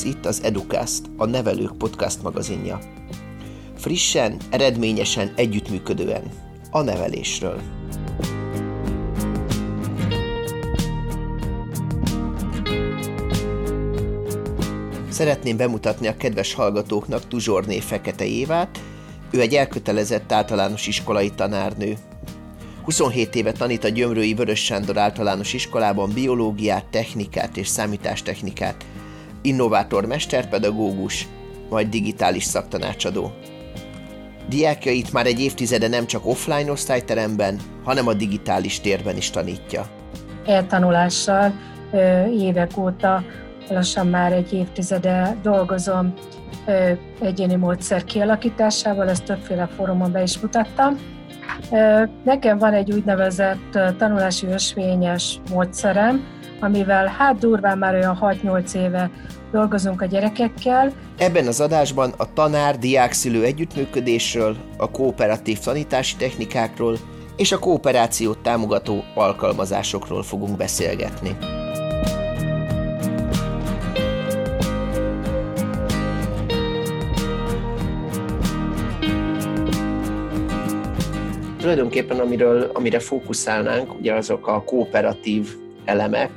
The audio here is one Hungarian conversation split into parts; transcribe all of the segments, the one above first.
Ez itt az Educast, a Nevelők Podcast magazinja. Frissen, eredményesen, együttműködően. A nevelésről. Szeretném bemutatni a kedves hallgatóknak Tuzsorné Fekete Évát, ő egy elkötelezett általános iskolai tanárnő. 27 éve tanít a Gyömrői Vörös Sándor általános iskolában biológiát, technikát és számítástechnikát, innovátor mesterpedagógus, majd digitális szaktanácsadó. Diákjait már egy évtizede nem csak offline osztályteremben, hanem a digitális térben is tanítja. Eltanulással évek óta, lassan már egy évtizede dolgozom egyéni módszer kialakításával, ezt többféle fórumon be is mutattam. Nekem van egy úgynevezett tanulási ösvényes módszerem, amivel hát durván már olyan 6-8 éve dolgozunk a gyerekekkel. Ebben az adásban a tanár-diákszülő együttműködésről, a kooperatív tanítási technikákról és a kooperációt támogató alkalmazásokról fogunk beszélgetni. Tulajdonképpen amiről, amire fókuszálnánk, ugye azok a kooperatív elemek,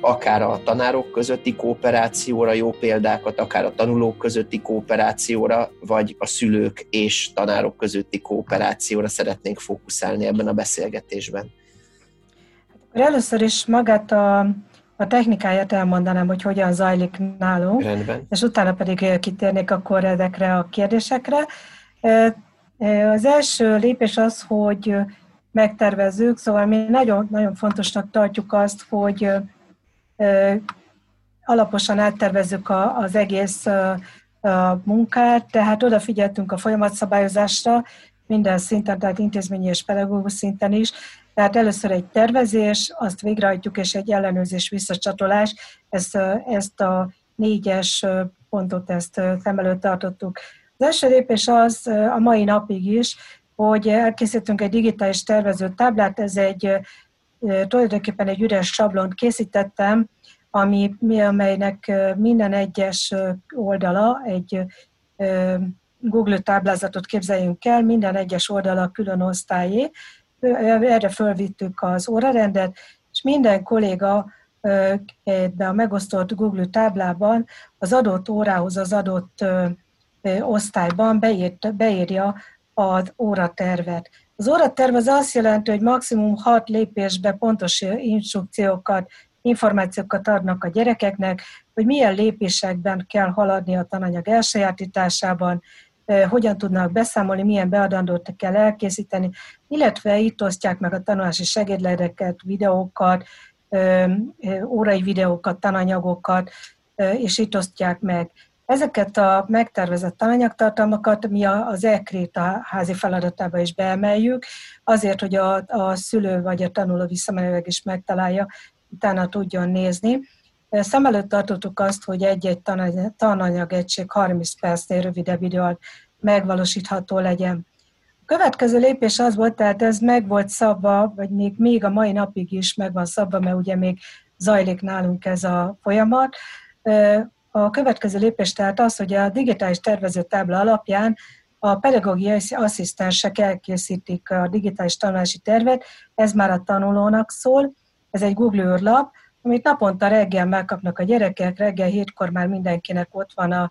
akár a tanárok közötti kooperációra jó példákat, akár a tanulók közötti kooperációra, vagy a szülők és tanárok közötti kooperációra szeretnénk fókuszálni ebben a beszélgetésben. Hát először is magát a, a technikáját elmondanám, hogy hogyan zajlik nálunk, Rendben. és utána pedig kitérnék akkor ezekre a kérdésekre. Az első lépés az, hogy megtervezzük, szóval mi nagyon, nagyon fontosnak tartjuk azt, hogy alaposan áttervezzük az egész munkát, tehát odafigyeltünk a folyamatszabályozásra, minden szinten, tehát intézményi és pedagógus szinten is. Tehát először egy tervezés, azt végrehajtjuk, és egy ellenőrzés visszacsatolás. Ezt, ezt a négyes pontot ezt szem előtt tartottuk. Az első lépés az a mai napig is, hogy elkészítünk egy digitális tervező táblát, ez egy tulajdonképpen egy üres sablont készítettem, ami, amelynek minden egyes oldala egy Google táblázatot képzeljünk el, minden egyes oldala külön osztályé. Erre fölvittük az órarendet, és minden kolléga de a megosztott Google táblában az adott órához, az adott osztályban beírt, beírja az óratervet. Az óraterv az azt jelenti, hogy maximum hat lépésbe pontos instrukciókat, információkat adnak a gyerekeknek, hogy milyen lépésekben kell haladni a tananyag elsajátításában, hogyan tudnak beszámolni, milyen beadandót kell elkészíteni, illetve itt osztják meg a tanulási segédleteket, videókat, órai videókat, tananyagokat, és itt osztják meg. Ezeket a megtervezett tananyagtartalmakat mi az ECRIT a házi feladatába is beemeljük, azért, hogy a, a szülő vagy a tanuló visszamenőleg is megtalálja, utána tudjon nézni. Szem előtt tartottuk azt, hogy egy-egy tananyag egység 30 percnél rövidebb idő alatt megvalósítható legyen. A következő lépés az volt, tehát ez meg volt szabva, vagy még, még a mai napig is meg van szabva, mert ugye még zajlik nálunk ez a folyamat, a következő lépés tehát az, hogy a digitális tervező tábla alapján a pedagógiai asszisztensek elkészítik a digitális tanulási tervet, ez már a tanulónak szól, ez egy Google űrlap, amit naponta reggel megkapnak a gyerekek, reggel hétkor már mindenkinek ott van a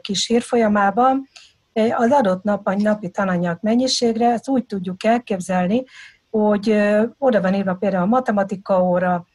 kis hírfolyamában. Az adott nap a napi tananyag mennyiségre, ezt úgy tudjuk elképzelni, hogy oda van írva például a matematika óra,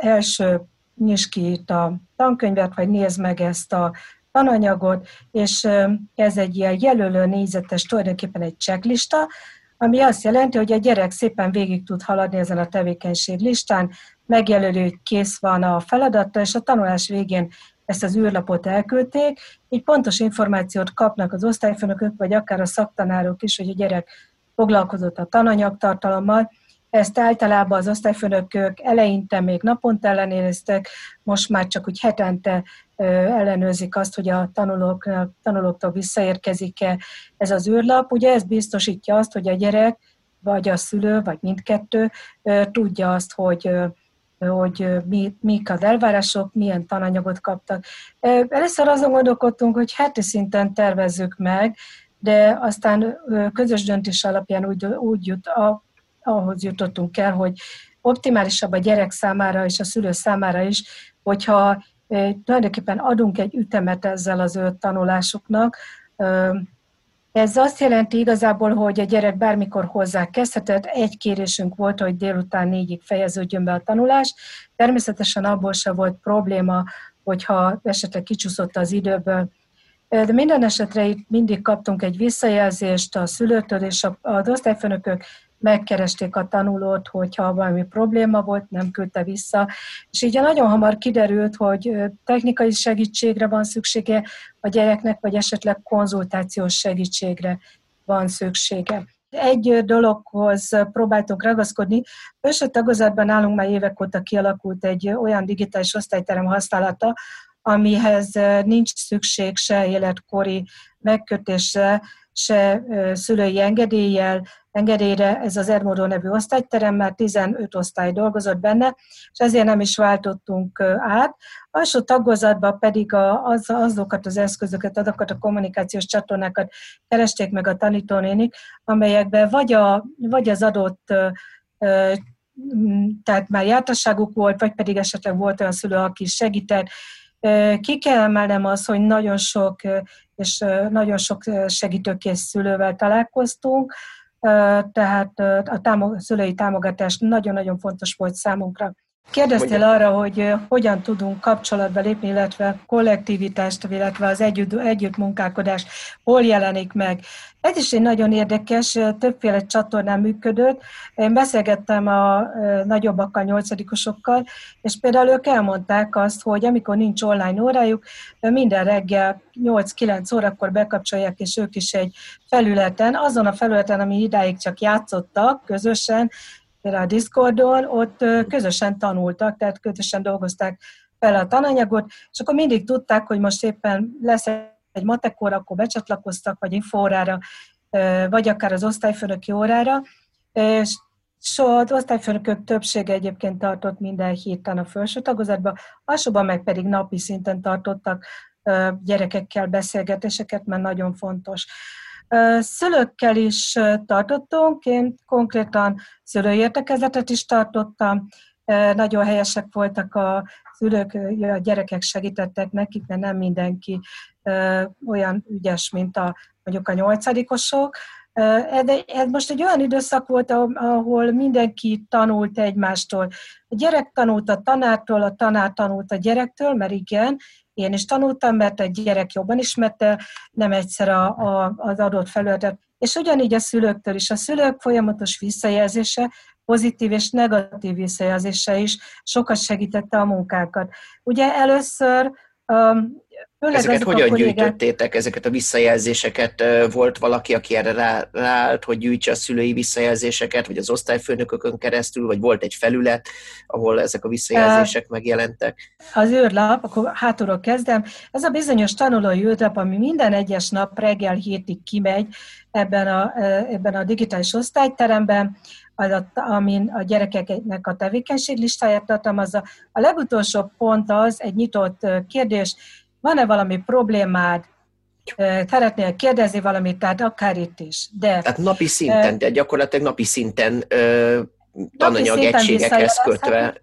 első nyis ki itt a tankönyvet, vagy nézd meg ezt a tananyagot, és ez egy ilyen jelölő négyzetes, tulajdonképpen egy checklista, ami azt jelenti, hogy a gyerek szépen végig tud haladni ezen a tevékenység listán, megjelölő, hogy kész van a feladata, és a tanulás végén ezt az űrlapot elküldték, így pontos információt kapnak az osztályfőnökök, vagy akár a szaktanárok is, hogy a gyerek foglalkozott a tananyagtartalommal, ezt általában az osztályfőnökök eleinte még naponta ellenőriztek, most már csak úgy hetente ellenőrzik azt, hogy a tanulók, tanulóktól visszaérkezik-e ez az űrlap. Ugye ez biztosítja azt, hogy a gyerek, vagy a szülő, vagy mindkettő tudja azt, hogy hogy mi, mik az elvárások, milyen tananyagot kaptak. Először azon gondolkodtunk, hogy heti szinten tervezzük meg, de aztán közös döntés alapján úgy, úgy jut, a, ahhoz jutottunk el, hogy optimálisabb a gyerek számára és a szülő számára is, hogyha tulajdonképpen adunk egy ütemet ezzel az ő tanulásuknak, ez azt jelenti igazából, hogy a gyerek bármikor hozzá kezdhetett. Egy kérésünk volt, hogy délután négyig fejeződjön be a tanulás. Természetesen abból se volt probléma, hogyha esetleg kicsúszott az időből. De minden esetre itt mindig kaptunk egy visszajelzést a szülőtől, és az osztályfőnökök megkeresték a tanulót, hogyha valami probléma volt, nem küldte vissza. És így nagyon hamar kiderült, hogy technikai segítségre van szüksége a gyereknek, vagy esetleg konzultációs segítségre van szüksége. Egy dologhoz próbáltunk ragaszkodni. Őső tagozatban nálunk már évek óta kialakult egy olyan digitális osztályterem használata, amihez nincs szükség se életkori megkötésre, se szülői engedéllyel, engedélyre ez az Ermodó nevű osztályterem, már 15 osztály dolgozott benne, és ezért nem is váltottunk át. Alsó tagozatban pedig az, azokat az eszközöket, azokat a kommunikációs csatornákat keresték meg a tanítónénik, amelyekben vagy, a, vagy az adott tehát már jártasságuk volt, vagy pedig esetleg volt olyan szülő, aki segített, ki kell emelnem az, hogy nagyon sok és nagyon sok segítőkész szülővel találkoztunk, tehát a támog, szülői támogatás nagyon-nagyon fontos volt számunkra. Kérdeztél arra, hogy hogyan tudunk kapcsolatba lépni, illetve kollektivitást, illetve az együtt, együttmunkálkodás hol jelenik meg. Ez is egy nagyon érdekes, többféle csatornán működött. Én beszélgettem a nagyobbakkal, nyolcadikosokkal, és például ők elmondták azt, hogy amikor nincs online órájuk, minden reggel 8-9 órakor bekapcsolják, és ők is egy felületen, azon a felületen, ami idáig csak játszottak közösen, a Discordon, ott közösen tanultak, tehát közösen dolgozták fel a tananyagot, és akkor mindig tudták, hogy most éppen lesz egy matekóra, akkor becsatlakoztak, vagy infórára, vagy akár az osztályfőnöki órára, és So, az osztályfőnökök többsége egyébként tartott minden héten a felső tagozatban, alsóban meg pedig napi szinten tartottak gyerekekkel beszélgetéseket, mert nagyon fontos. Szülőkkel is tartottunk, én konkrétan szülői értekezletet is tartottam, nagyon helyesek voltak a szülők, a gyerekek segítettek nekik, mert nem mindenki olyan ügyes, mint a, mondjuk a nyolcadikosok. Ez most egy olyan időszak volt, ahol mindenki tanult egymástól. A gyerek tanult a tanártól, a tanár tanult a gyerektől, mert igen, én is tanultam, mert egy gyerek jobban ismerte nem egyszer a, a, az adott felületet. És ugyanígy a szülőktől is. A szülők folyamatos visszajelzése, pozitív és negatív visszajelzése is sokat segítette a munkákat. Ugye először Főleg ezeket hogyan kollégák... gyűjtöttétek, ezeket a visszajelzéseket? Volt valaki, aki erre rá, ráállt, hogy gyűjtse a szülői visszajelzéseket, vagy az osztályfőnökökön keresztül, vagy volt egy felület, ahol ezek a visszajelzések megjelentek? Az űrlap, akkor hátulról kezdem. Ez a bizonyos tanulói űrlap, ami minden egyes nap reggel hétig kimegy ebben a, ebben a digitális osztályteremben, amin a gyerekeknek a tevékenység listáját tartalmazza. A legutolsó pont az egy nyitott kérdés, van-e valami problémád, szeretnél kérdezni valamit, tehát akár itt is. De, tehát napi szinten, de gyakorlatilag napi szinten tananyag egységekhez kötve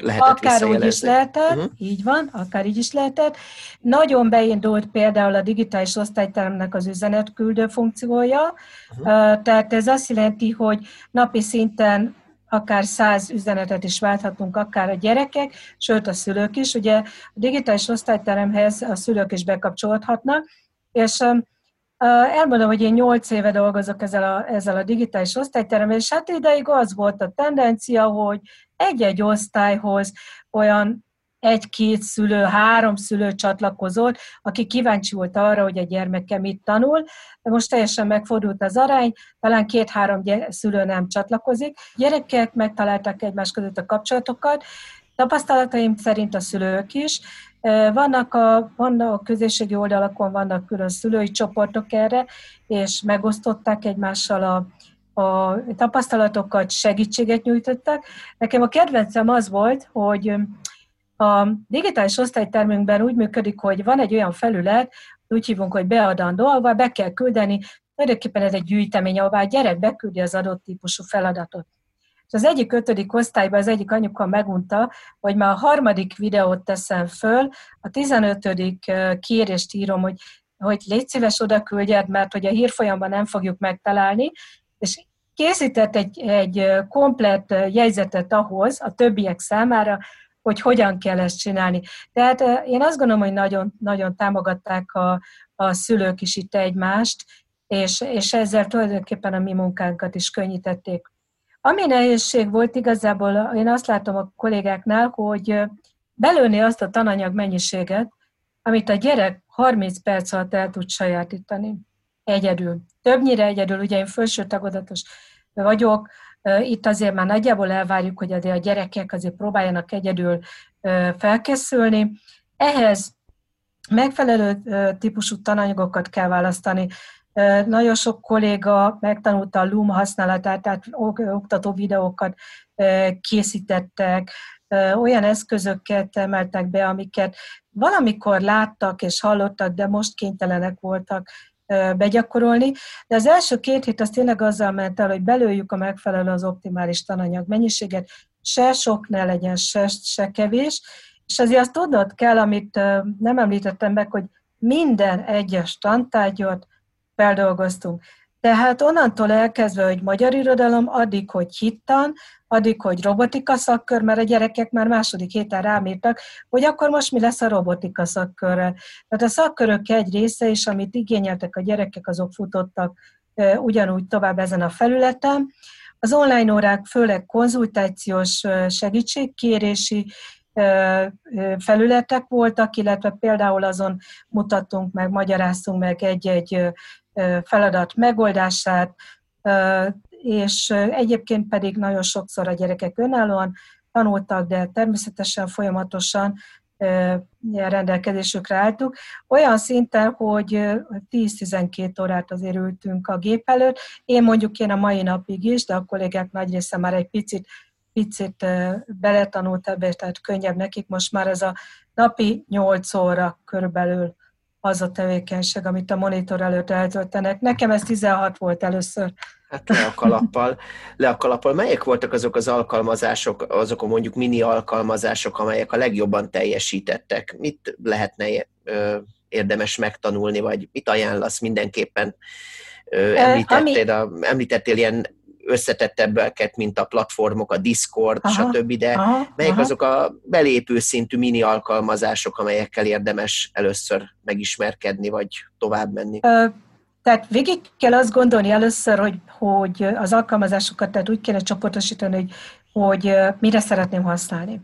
lehetett Akár úgy is lehetett, uh-huh. így van, akár így is lehetett. Nagyon beindult például a digitális osztályteremnek az üzenetküldő funkciója, uh-huh. tehát ez azt jelenti, hogy napi szinten akár száz üzenetet is válthatunk, akár a gyerekek, sőt a szülők is. Ugye a digitális osztályteremhez a szülők is bekapcsolódhatnak, és elmondom, hogy én nyolc éve dolgozok ezzel a, ezzel a digitális osztályteremmel, és hát ideig az volt a tendencia, hogy egy-egy osztályhoz olyan egy-két szülő, három szülő csatlakozott, aki kíváncsi volt arra, hogy a gyermeke mit tanul. Most teljesen megfordult az arány, talán két-három szülő nem csatlakozik. Gyerekek megtalálták egymás között a kapcsolatokat, Tapasztalataim szerint a szülők is. Vannak a, vannak a közösségi oldalakon, vannak külön szülői csoportok erre, és megosztották egymással a a tapasztalatokat, segítséget nyújtottak. Nekem a kedvencem az volt, hogy a digitális osztálytermünkben úgy működik, hogy van egy olyan felület, úgy hívunk, hogy beadandó, ahol be kell küldeni, tulajdonképpen ez egy gyűjtemény, ahová a gyerek beküldi az adott típusú feladatot. És az egyik ötödik osztályban az egyik anyuka megunta, hogy már a harmadik videót teszem föl, a tizenötödik kérést írom, hogy, hogy légy szíves oda küldjed, mert hogy a hírfolyamban nem fogjuk megtalálni, és készített egy, egy komplett jegyzetet ahhoz, a többiek számára, hogy hogyan kell ezt csinálni. Tehát én azt gondolom, hogy nagyon, nagyon támogatták a, a szülők is itt egymást, és, és ezzel tulajdonképpen a mi munkánkat is könnyítették. Ami nehézség volt igazából, én azt látom a kollégáknál, hogy belőni azt a tananyag mennyiséget, amit a gyerek 30 perc alatt el tud sajátítani. Egyedül. Többnyire egyedül, ugye én felső tagodatos vagyok, itt azért már nagyjából elvárjuk, hogy a gyerekek azért próbáljanak egyedül felkészülni. Ehhez megfelelő típusú tananyagokat kell választani. Nagyon sok kolléga megtanulta a Loom használatát, tehát oktató videókat készítettek, olyan eszközöket emeltek be, amiket valamikor láttak és hallottak, de most kénytelenek voltak begyakorolni. De az első két hét az tényleg azzal ment el, hogy belőjük a megfelelő az optimális tananyag mennyiséget, se sok ne legyen, se, se kevés, és azért azt tudnod kell, amit nem említettem meg, hogy minden egyes tantárgyat feldolgoztunk. Tehát onnantól elkezdve, hogy magyar irodalom, addig, hogy hittan, addig, hogy robotika szakkör, mert a gyerekek már második héten rámírtak, hogy akkor most mi lesz a robotika szakkörrel. Tehát a szakkörök egy része is, amit igényeltek a gyerekek, azok futottak ugyanúgy tovább ezen a felületen. Az online órák főleg konzultációs segítségkérési felületek voltak, illetve például azon mutattunk meg, magyaráztunk meg egy-egy feladat megoldását, és egyébként pedig nagyon sokszor a gyerekek önállóan tanultak, de természetesen folyamatosan rendelkezésükre álltuk. Olyan szinten, hogy 10-12 órát azért ültünk a gép előtt. Én mondjuk én a mai napig is, de a kollégák nagy része már egy picit, picit beletanult ebbe, tehát könnyebb nekik. Most már ez a napi 8 óra körülbelül az a tevékenység, amit a monitor előtt eltöltenek. Nekem ez 16 volt először. Hát le a kalappal. Le a kalappal. Melyek voltak azok az alkalmazások, azok a mondjuk mini alkalmazások, amelyek a legjobban teljesítettek? Mit lehetne érdemes megtanulni, vagy mit ajánlasz mindenképpen? Említettél, a, említettél ilyen összetettebbeket, mint a platformok, a Discord, aha, stb., de aha, melyek aha. azok a belépő szintű mini alkalmazások, amelyekkel érdemes először megismerkedni, vagy tovább menni? Ö, tehát végig kell azt gondolni először, hogy, hogy az alkalmazásokat tehát úgy kéne csoportosítani, hogy, hogy mire szeretném használni.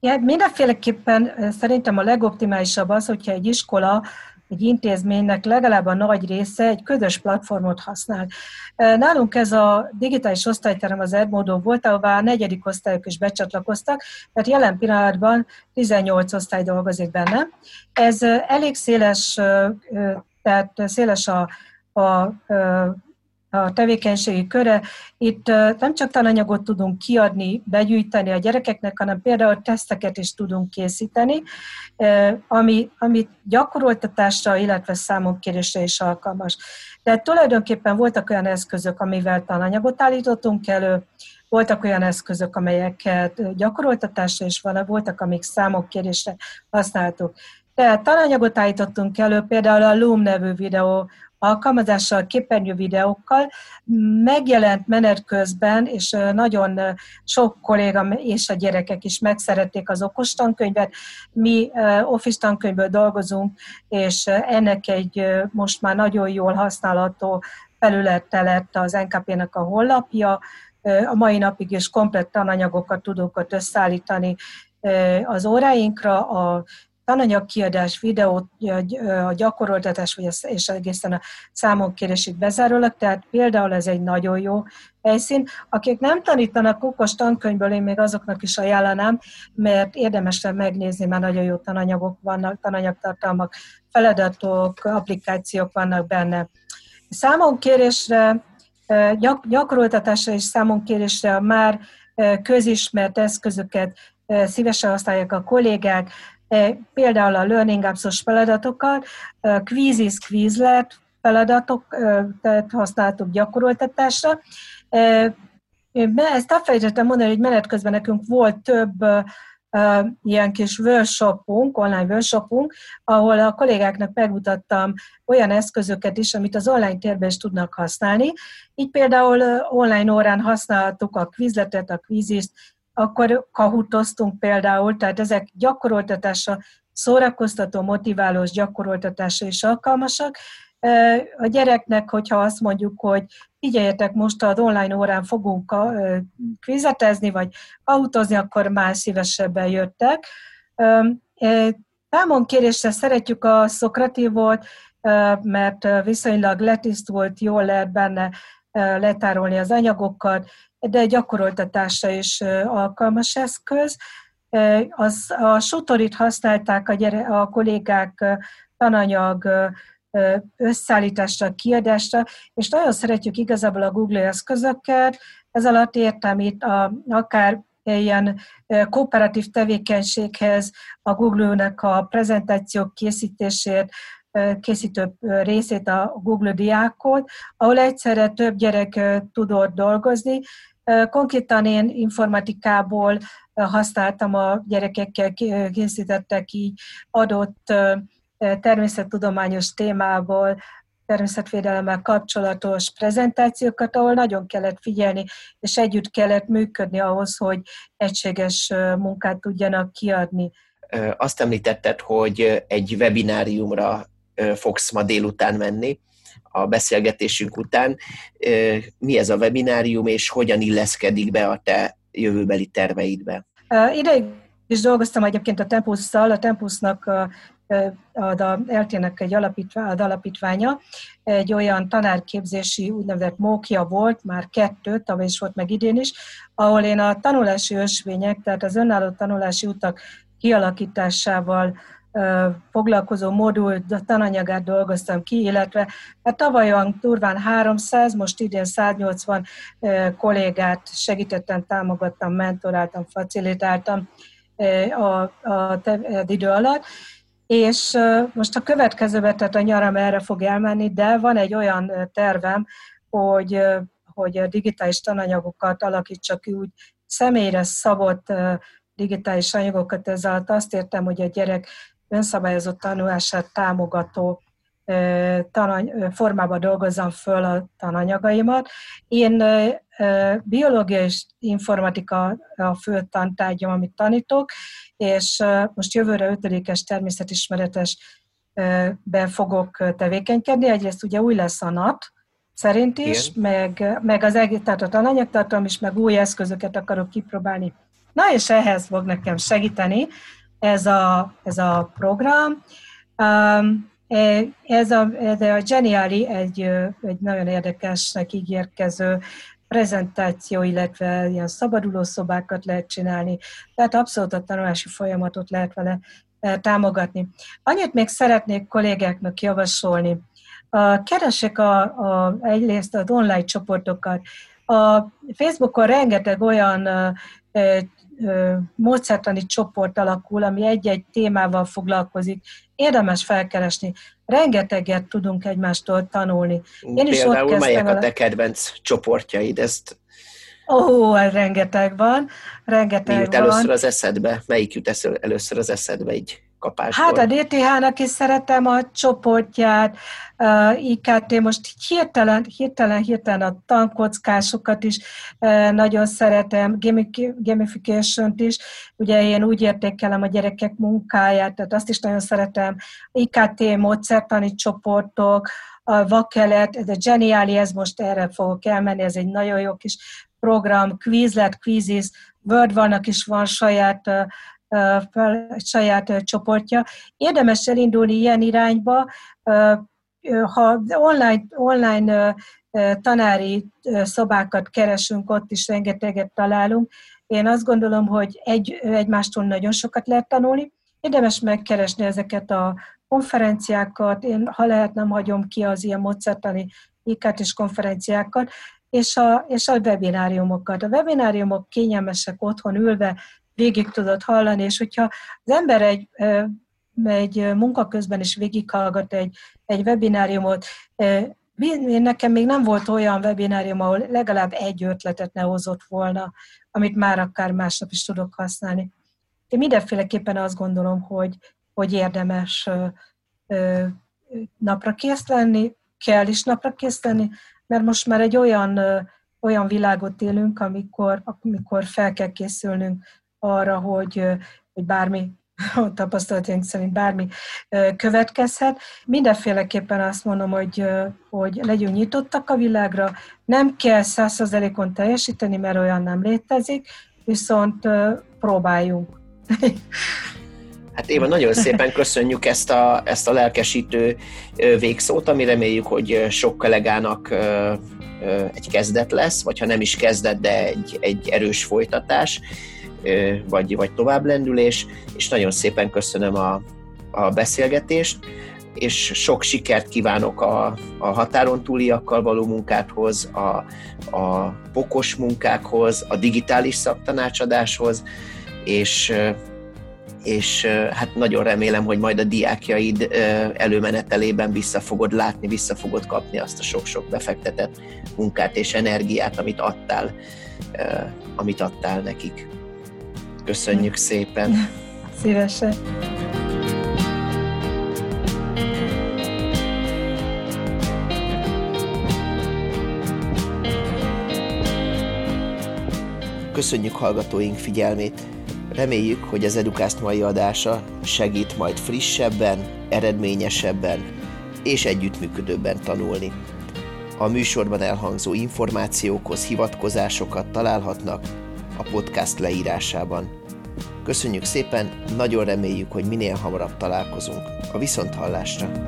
Ja, mindenféleképpen szerintem a legoptimálisabb az, hogyha egy iskola egy intézménynek legalább a nagy része egy közös platformot használ. Nálunk ez a digitális osztályterem az Edmodo volt, ahová a negyedik osztályok is becsatlakoztak, tehát jelen pillanatban 18 osztály dolgozik benne. Ez elég széles, tehát széles a, a a tevékenységi köre. Itt nem csak tananyagot tudunk kiadni, begyűjteni a gyerekeknek, hanem például teszteket is tudunk készíteni, ami, ami gyakoroltatásra, illetve számonkérésre is alkalmas. Tehát tulajdonképpen voltak olyan eszközök, amivel tananyagot állítottunk elő, voltak olyan eszközök, amelyeket gyakoroltatásra is van, voltak, amik számokkérésre használtuk. Tehát tananyagot állítottunk elő, például a Loom nevű videó alkalmazással, képernyő videókkal megjelent menet közben, és nagyon sok kolléga és a gyerekek is megszerették az okos tankönyvet. Mi Office tankönyvből dolgozunk, és ennek egy most már nagyon jól használható felülete lett az NKP-nek a honlapja. A mai napig is komplett tananyagokat tudunk ott összeállítani az óráinkra, a tananyagkiadás, videó, a gyakoroltatás, és egészen a számonkérésig bezárólag, tehát például ez egy nagyon jó helyszín. Akik nem tanítanak okos tankönyvből, én még azoknak is ajánlanám, mert érdemes megnézni, mert nagyon jó tananyagok vannak, tananyagtartalmak, feladatok, applikációk vannak benne. Számonkérésre gyakoroltatásra és számonkérésre már közismert eszközöket szívesen használják a kollégák, például a Learning Apps-os feladatokat, Quizzes, Quizlet tehát használtuk gyakoroltatásra. Ezt elfelejtettem mondani, hogy menet közben nekünk volt több ilyen kis workshopunk, online workshopunk, ahol a kollégáknak megmutattam olyan eszközöket is, amit az online térben is tudnak használni. Így például online órán használtuk a quizletet, a quizist, akkor kahutoztunk például, tehát ezek gyakoroltatásra, szórakoztató, motiválós gyakoroltatásra is alkalmasak, a gyereknek, hogyha azt mondjuk, hogy figyeljetek, most az online órán fogunk kvizetezni, vagy autózni, akkor már szívesebben jöttek. Támon kérésre szeretjük a szokratívot, mert viszonylag letisztult, jól lehet benne letárolni az anyagokat, de gyakoroltatásra is alkalmas eszköz. Az, a sutorit használták a, gyere, a kollégák tananyag összeállításra, kiadásra, és nagyon szeretjük igazából a Google eszközöket, ez alatt értem itt a, akár ilyen kooperatív tevékenységhez a Google-nek a prezentációk készítését, készítő részét a Google diákot, ahol egyszerre több gyerek tudott dolgozni. Konkrétan én informatikából használtam a gyerekekkel, készítettek így adott természettudományos témából, természetvédelemmel kapcsolatos prezentációkat, ahol nagyon kellett figyelni, és együtt kellett működni ahhoz, hogy egységes munkát tudjanak kiadni. Azt említetted, hogy egy webináriumra fogsz ma délután menni a beszélgetésünk után. Mi ez a webinárium, és hogyan illeszkedik be a te jövőbeli terveidbe? Ideig is dolgoztam egyébként a Tempusszal, a Tempusznak a eltének egy alapítvány, ad alapítványa, egy olyan tanárképzési úgynevezett mókja volt, már kettő, tavaly is volt meg idén is, ahol én a tanulási ösvények, tehát az önálló tanulási utak kialakításával foglalkozó modul tananyagát dolgoztam ki, illetve hát tavaly olyan durván 300, most idén 180 kollégát segítettem, támogattam, mentoráltam, facilitáltam a, a, a idő alatt, és most a következőbe, tehát a nyaram erre fog elmenni, de van egy olyan tervem, hogy, hogy digitális tananyagokat alakítsak úgy személyre szabott digitális anyagokat, ezzel azt értem, hogy a gyerek önszabályozott tanulását támogató tanany, formában dolgozzam föl a tananyagaimat. Én biológia és informatika a fő tantárgyam, amit tanítok, és most jövőre ötödikes természetismeretes be fogok tevékenykedni. Egyrészt ugye új lesz a NAT, szerint is, meg, meg az egész, tehát a tananyagtartalom is, meg új eszközöket akarok kipróbálni. Na és ehhez fog nekem segíteni ez a, ez a program. Um, ez a, ez a Geniali egy, egy nagyon érdekesnek ígérkező prezentáció, illetve ilyen szabaduló szobákat lehet csinálni, tehát abszolút a tanulási folyamatot lehet vele támogatni. Annyit még szeretnék kollégáknak javasolni. Keresek a, a, egyrészt az online csoportokat. A Facebookon rengeteg olyan módszertani csoport alakul, ami egy-egy témával foglalkozik. Érdemes felkeresni. Rengeteget tudunk egymástól tanulni. Én is Például ott melyek a te kedvenc csoportjaid? Ezt Ó, oh, rengeteg van, rengeteg Mi jut van. először az eszedbe? Melyik jut először az eszedbe így? Kapásból? Hát a DTH-nak is szeretem a csoportját, IKT, most hirtelen, hirtelen, hirtelen a tankockásokat is nagyon szeretem, gamification-t is, ugye én úgy értékelem a gyerekek munkáját, tehát azt is nagyon szeretem, IKT módszertani csoportok, a Vakelet, ez a Geniali, ez most erre fogok elmenni, ez egy nagyon jó kis program, Quizlet, Quizis, WordVan-nak is van saját uh, saját csoportja. Érdemes elindulni ilyen irányba, ha online, online tanári szobákat keresünk, ott is rengeteget találunk. Én azt gondolom, hogy egy, egymástól nagyon sokat lehet tanulni. Érdemes megkeresni ezeket a konferenciákat, én ha lehet nem hagyom ki az ilyen mozertani ikt és konferenciákat, és a, és a webináriumokat. A webináriumok kényelmesek otthon ülve, végig tudod hallani, és hogyha az ember egy, egy munka közben is végighallgat egy, egy webináriumot, én nekem még nem volt olyan webinárium, ahol legalább egy ötletet ne hozott volna, amit már akár másnap is tudok használni. Én mindenféleképpen azt gondolom, hogy, hogy érdemes napra kész lenni, kell is napra kész lenni, mert most már egy olyan, olyan világot élünk, amikor, amikor fel kell készülnünk arra, hogy, hogy bármi a tapasztalataink szerint bármi következhet. Mindenféleképpen azt mondom, hogy, hogy legyünk nyitottak a világra, nem kell százszerzelékon teljesíteni, mert olyan nem létezik, viszont próbáljunk. Hát Éva, nagyon szépen köszönjük ezt a, ezt a lelkesítő végszót, ami reméljük, hogy sok kollégának egy kezdet lesz, vagy ha nem is kezdet, de egy, egy erős folytatás, vagy, vagy továbblendülés, és nagyon szépen köszönöm a, a beszélgetést, és sok sikert kívánok a, a határon túliakkal való munkáthoz, a, a pokos munkákhoz, a digitális szaktanácsadáshoz, és és hát nagyon remélem, hogy majd a diákjaid előmenetelében vissza fogod látni, vissza fogod kapni azt a sok-sok befektetett munkát és energiát, amit adtál, amit adtál nekik. Köszönjük szépen! Szívesen! Köszönjük hallgatóink figyelmét! Reméljük, hogy az Educast mai adása segít majd frissebben, eredményesebben és együttműködőbben tanulni. A műsorban elhangzó információkhoz hivatkozásokat találhatnak a podcast leírásában. Köszönjük szépen, nagyon reméljük, hogy minél hamarabb találkozunk. A viszonthallásra!